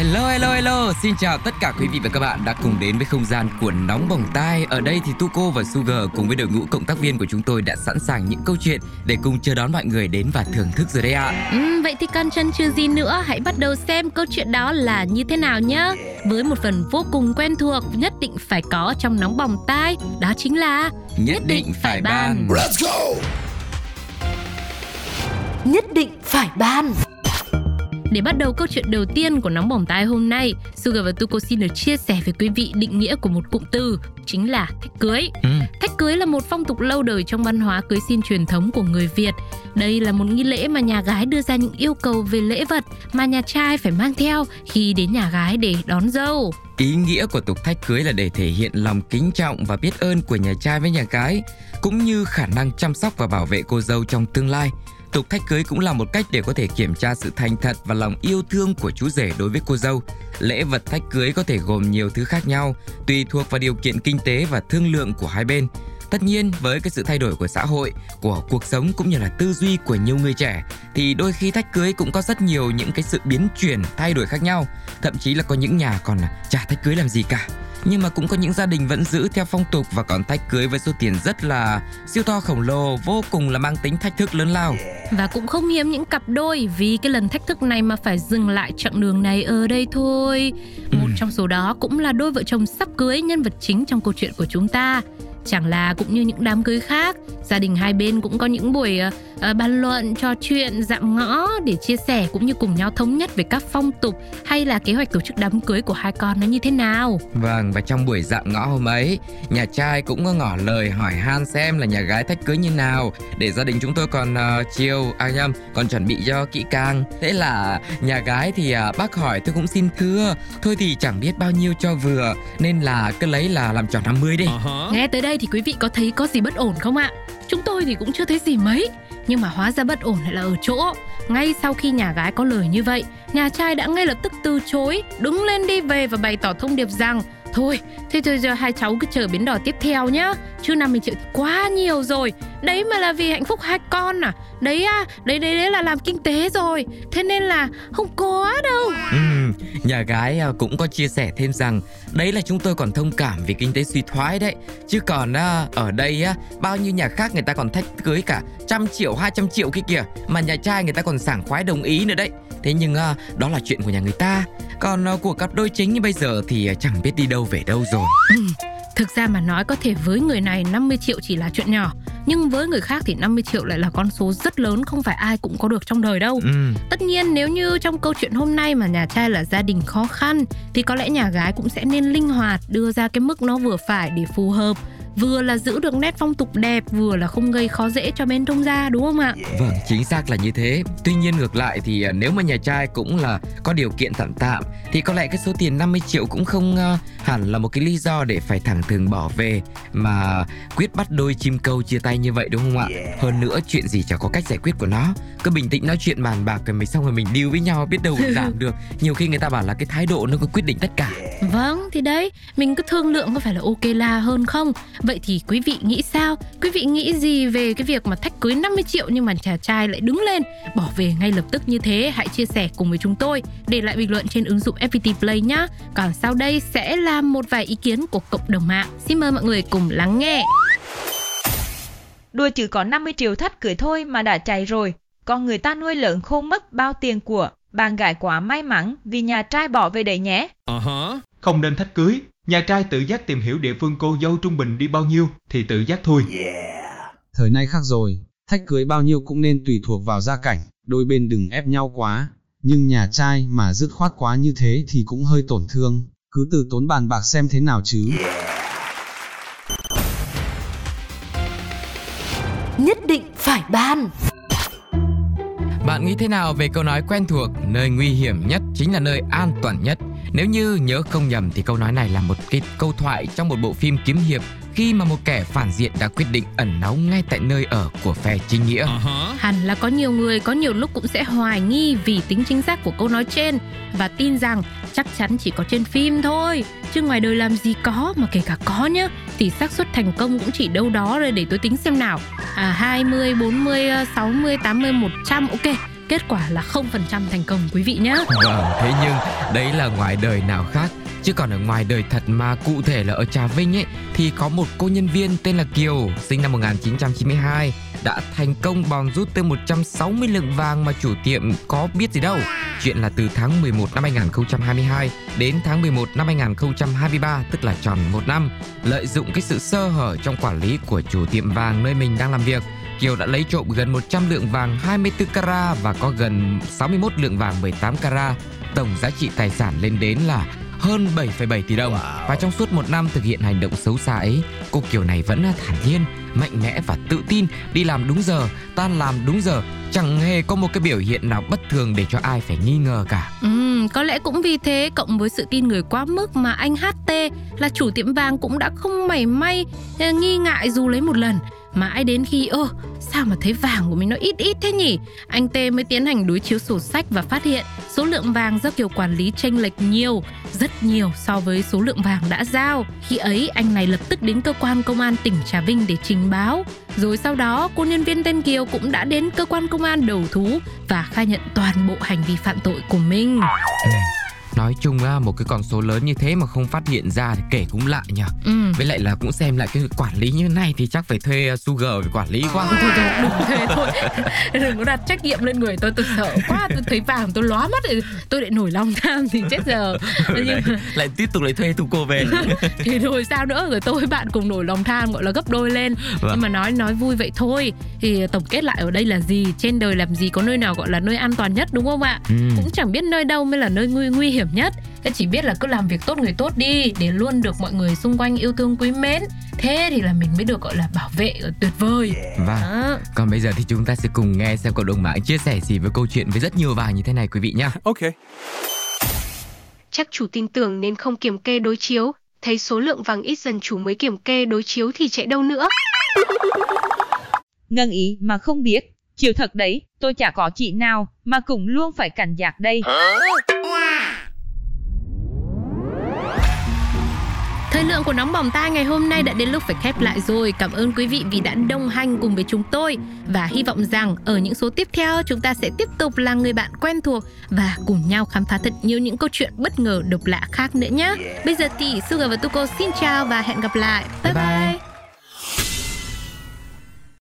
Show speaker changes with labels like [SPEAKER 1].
[SPEAKER 1] Hello hello hello, xin chào tất cả quý vị và các bạn đã cùng đến với không gian của nóng bỏng tai. Ở đây thì Tuko và Sugar cùng với đội ngũ cộng tác viên của chúng tôi đã sẵn sàng những câu chuyện để cùng chờ đón mọi người đến và thưởng thức rồi đấy ạ. À.
[SPEAKER 2] Ừ, vậy thì cần chân chưa gì nữa, hãy bắt đầu xem câu chuyện đó là như thế nào nhé. Với một phần vô cùng quen thuộc nhất định phải có trong nóng bỏng tai, đó chính là
[SPEAKER 1] nhất, nhất định phải ban. Let's go.
[SPEAKER 2] Nhất định phải ban. Để bắt đầu câu chuyện đầu tiên của nóng bỏng tai hôm nay, Sugar và Tuko xin được chia sẻ với quý vị định nghĩa của một cụm từ chính là thách cưới. Ừ. Thách cưới là một phong tục lâu đời trong văn hóa cưới xin truyền thống của người Việt. Đây là một nghi lễ mà nhà gái đưa ra những yêu cầu về lễ vật mà nhà trai phải mang theo khi đến nhà gái để đón dâu.
[SPEAKER 1] Ý nghĩa của tục thách cưới là để thể hiện lòng kính trọng và biết ơn của nhà trai với nhà gái, cũng như khả năng chăm sóc và bảo vệ cô dâu trong tương lai. Tục thách cưới cũng là một cách để có thể kiểm tra sự thành thật và lòng yêu thương của chú rể đối với cô dâu. Lễ vật thách cưới có thể gồm nhiều thứ khác nhau, tùy thuộc vào điều kiện kinh tế và thương lượng của hai bên. Tất nhiên, với cái sự thay đổi của xã hội, của cuộc sống cũng như là tư duy của nhiều người trẻ thì đôi khi thách cưới cũng có rất nhiều những cái sự biến chuyển, thay đổi khác nhau. Thậm chí là có những nhà còn chả thách cưới làm gì cả nhưng mà cũng có những gia đình vẫn giữ theo phong tục và còn thách cưới với số tiền rất là siêu to khổng lồ, vô cùng là mang tính thách thức lớn lao.
[SPEAKER 2] Và cũng không hiếm những cặp đôi vì cái lần thách thức này mà phải dừng lại chặng đường này ở đây thôi. Một ừ. trong số đó cũng là đôi vợ chồng sắp cưới nhân vật chính trong câu chuyện của chúng ta. Chẳng là cũng như những đám cưới khác, gia đình hai bên cũng có những buổi uh, bàn luận, trò chuyện, dạm ngõ để chia sẻ cũng như cùng nhau thống nhất về các phong tục hay là kế hoạch tổ chức đám cưới của hai con nó như thế nào.
[SPEAKER 1] Vâng, và trong buổi dạm ngõ hôm ấy, nhà trai cũng có ngỏ lời hỏi han xem là nhà gái thách cưới như nào để gia đình chúng tôi còn uh, chiều, à nhầm, còn chuẩn bị cho kỹ càng. Thế là nhà gái thì uh, bác hỏi tôi cũng xin thưa, thôi thì chẳng biết bao nhiêu cho vừa nên là cứ lấy là làm tròn 50 đi.
[SPEAKER 2] Uh-huh. Nghe tới đây đây thì quý vị có thấy có gì bất ổn không ạ? Chúng tôi thì cũng chưa thấy gì mấy, Nhưng mà hóa ra bất ổn lại là ở chỗ Ngay sau khi nhà gái có lời như vậy, Nhà trai đã ngay lập tức từ chối, Đứng lên đi về và bày tỏ thông điệp rằng Thôi, thế thôi giờ hai cháu cứ chờ biến đỏ tiếp theo nhá. Chứ 50 triệu thì quá nhiều rồi. Đấy mà là vì hạnh phúc hai con à. Đấy à, đấy đấy đấy là làm kinh tế rồi. Thế nên là không có đâu.
[SPEAKER 1] Ừ, Nhà gái à, cũng có chia sẻ thêm rằng Đấy là chúng tôi còn thông cảm vì kinh tế suy thoái đấy. Chứ còn à, ở đây á bao nhiêu nhà khác người ta còn thách cưới cả trăm triệu, hai trăm triệu kia kìa. Mà nhà trai người ta còn sảng khoái đồng ý nữa đấy. Thế nhưng à, đó là chuyện của nhà người ta. Còn của cặp đôi chính như bây giờ thì chẳng biết đi đâu về đâu rồi
[SPEAKER 2] ừ. Thực ra mà nói có thể với người này 50 triệu chỉ là chuyện nhỏ nhưng với người khác thì 50 triệu lại là con số rất lớn không phải ai cũng có được trong đời đâu. Ừ. Tất nhiên nếu như trong câu chuyện hôm nay mà nhà trai là gia đình khó khăn thì có lẽ nhà gái cũng sẽ nên linh hoạt đưa ra cái mức nó vừa phải để phù hợp vừa là giữ được nét phong tục đẹp vừa là không gây khó dễ cho bên trung gia đúng không ạ?
[SPEAKER 1] Vâng, chính xác là như thế. Tuy nhiên ngược lại thì à, nếu mà nhà trai cũng là có điều kiện tạm tạm thì có lẽ cái số tiền 50 triệu cũng không uh, hẳn là một cái lý do để phải thẳng thừng bỏ về mà quyết bắt đôi chim câu chia tay như vậy đúng không ạ? Hơn nữa chuyện gì chả có cách giải quyết của nó. Cứ bình tĩnh nói chuyện bàn bạc rồi mình xong rồi mình deal với nhau biết đâu giảm được. Nhiều khi người ta bảo là cái thái độ nó có quyết định tất cả.
[SPEAKER 2] Vâng, thì đấy, mình cứ thương lượng có phải là ok la hơn không? Vậy thì quý vị nghĩ sao? Quý vị nghĩ gì về cái việc mà thách cưới 50 triệu nhưng mà chàng trai lại đứng lên bỏ về ngay lập tức như thế? Hãy chia sẻ cùng với chúng tôi, để lại bình luận trên ứng dụng FPT Play nhé. Còn sau đây sẽ là một vài ý kiến của cộng đồng mạng. Xin mời mọi người cùng lắng nghe.
[SPEAKER 3] Đùa chỉ có 50 triệu thách cưới thôi mà đã chạy rồi. Còn người ta nuôi lợn không mất bao tiền của. Bạn gái quá may mắn vì nhà trai bỏ về đấy nhé.
[SPEAKER 4] Uh-huh. Không nên thách cưới, Nhà trai tự giác tìm hiểu địa phương cô dâu trung bình đi bao nhiêu thì tự giác thôi.
[SPEAKER 5] Yeah. Thời nay khác rồi, thách cưới bao nhiêu cũng nên tùy thuộc vào gia cảnh, đôi bên đừng ép nhau quá. Nhưng nhà trai mà dứt khoát quá như thế thì cũng hơi tổn thương, cứ từ tốn bàn bạc xem thế nào chứ. Yeah.
[SPEAKER 2] Nhất định phải ban.
[SPEAKER 1] Bạn nghĩ thế nào về câu nói quen thuộc, nơi nguy hiểm nhất chính là nơi an toàn nhất? Nếu như nhớ không nhầm thì câu nói này là một cái câu thoại trong một bộ phim kiếm hiệp khi mà một kẻ phản diện đã quyết định ẩn náu ngay tại nơi ở của phe chính nghĩa.
[SPEAKER 2] Hẳn là có nhiều người có nhiều lúc cũng sẽ hoài nghi vì tính chính xác của câu nói trên và tin rằng chắc chắn chỉ có trên phim thôi. Chứ ngoài đời làm gì có mà kể cả có nhá thì xác suất thành công cũng chỉ đâu đó rồi để tôi tính xem nào. À 20, 40, 60, 80, 100 ok. Kết quả là 0% thành công quý vị nhé.
[SPEAKER 1] Vâng, thế nhưng đấy là ngoài đời nào khác Chứ còn ở ngoài đời thật mà cụ thể là ở Trà Vinh ấy thì có một cô nhân viên tên là Kiều, sinh năm 1992 đã thành công bòn rút tới 160 lượng vàng mà chủ tiệm có biết gì đâu. Chuyện là từ tháng 11 năm 2022 đến tháng 11 năm 2023, tức là tròn một năm. Lợi dụng cái sự sơ hở trong quản lý của chủ tiệm vàng nơi mình đang làm việc, Kiều đã lấy trộm gần 100 lượng vàng 24 carat và có gần 61 lượng vàng 18 carat. Tổng giá trị tài sản lên đến là hơn 7,7 tỷ đồng và trong suốt một năm thực hiện hành động xấu xa ấy, cô Kiều này vẫn thản nhiên, mạnh mẽ và tự tin đi làm đúng giờ, tan làm đúng giờ, chẳng hề có một cái biểu hiện nào bất thường để cho ai phải nghi ngờ cả.
[SPEAKER 2] Ừ, có lẽ cũng vì thế cộng với sự tin người quá mức mà anh HT là chủ tiệm vàng cũng đã không mảy may nghi ngại dù lấy một lần Mãi đến khi ơ sao mà thấy vàng của mình nó ít ít thế nhỉ? Anh T mới tiến hành đối chiếu sổ sách và phát hiện Số lượng vàng do Kiều quản lý tranh lệch nhiều, Rất nhiều so với số lượng vàng đã giao. Khi ấy, anh này lập tức đến cơ quan công an tỉnh Trà Vinh để trình báo. Rồi sau đó, cô nhân viên tên Kiều cũng đã đến cơ quan công an đầu thú Và khai nhận toàn bộ hành vi phạm tội của mình.
[SPEAKER 1] Ừ. Nói chung á, một cái con số lớn như thế mà không phát hiện ra thì kể cũng lạ nhỉ.
[SPEAKER 2] Ừ.
[SPEAKER 1] Với lại là cũng xem lại cái quản lý như thế này thì chắc phải thuê uh, Sugar để quản lý quá.
[SPEAKER 2] Thôi thôi thôi đừng thế thôi Đừng có đặt trách nhiệm lên người tôi Tôi sợ quá Tôi thấy vàng tôi lóa mắt rồi Tôi lại nổi lòng tham thì chết giờ Nhưng mà
[SPEAKER 1] lại tiếp tục lại thuê Tuco về.
[SPEAKER 2] thì rồi sao nữa rồi tôi bạn cùng nổi lòng tham gọi là gấp đôi lên
[SPEAKER 1] Vâng.
[SPEAKER 2] nhưng mà nói nói vui vậy thôi thì tổng kết lại ở đây là gì trên đời làm gì có nơi nào gọi là nơi an toàn nhất đúng không ạ
[SPEAKER 1] Ừ.
[SPEAKER 2] cũng chẳng biết nơi đâu mới là nơi nguy nguy hiểm nhất Thế chỉ biết là cứ làm việc tốt người tốt đi để luôn được mọi người xung quanh yêu thương quý mến thế thì là mình mới được gọi là bảo vệ tuyệt vời
[SPEAKER 1] Và
[SPEAKER 2] đó.
[SPEAKER 1] còn bây giờ thì chúng ta sẽ cùng nghe xem cộng đồng mạng chia sẻ gì với câu chuyện với rất nhiều vàng như thế này quý vị nhá.
[SPEAKER 6] Okay.
[SPEAKER 7] chắc chủ tin tưởng nên không kiểm kê đối chiếu, thấy số lượng vàng ít dần chủ mới kiểm kê đối chiếu thì chạy đâu nữa.
[SPEAKER 3] Ngân ý mà không biết. Chiều thật đấy, tôi chả có chị nào mà cũng luôn phải cảnh giác đây.
[SPEAKER 2] Thời lượng của nóng bỏng tai ngày hôm nay đã đến lúc phải khép lại rồi. Cảm ơn quý vị vì đã đồng hành cùng với chúng tôi và hy vọng rằng ở những số tiếp theo chúng ta sẽ tiếp tục là người bạn quen thuộc và cùng nhau khám phá thật nhiều những câu chuyện bất ngờ độc lạ khác nữa nhé. Bây giờ thì Sugar và Tuko xin chào và hẹn gặp lại. Bye bye.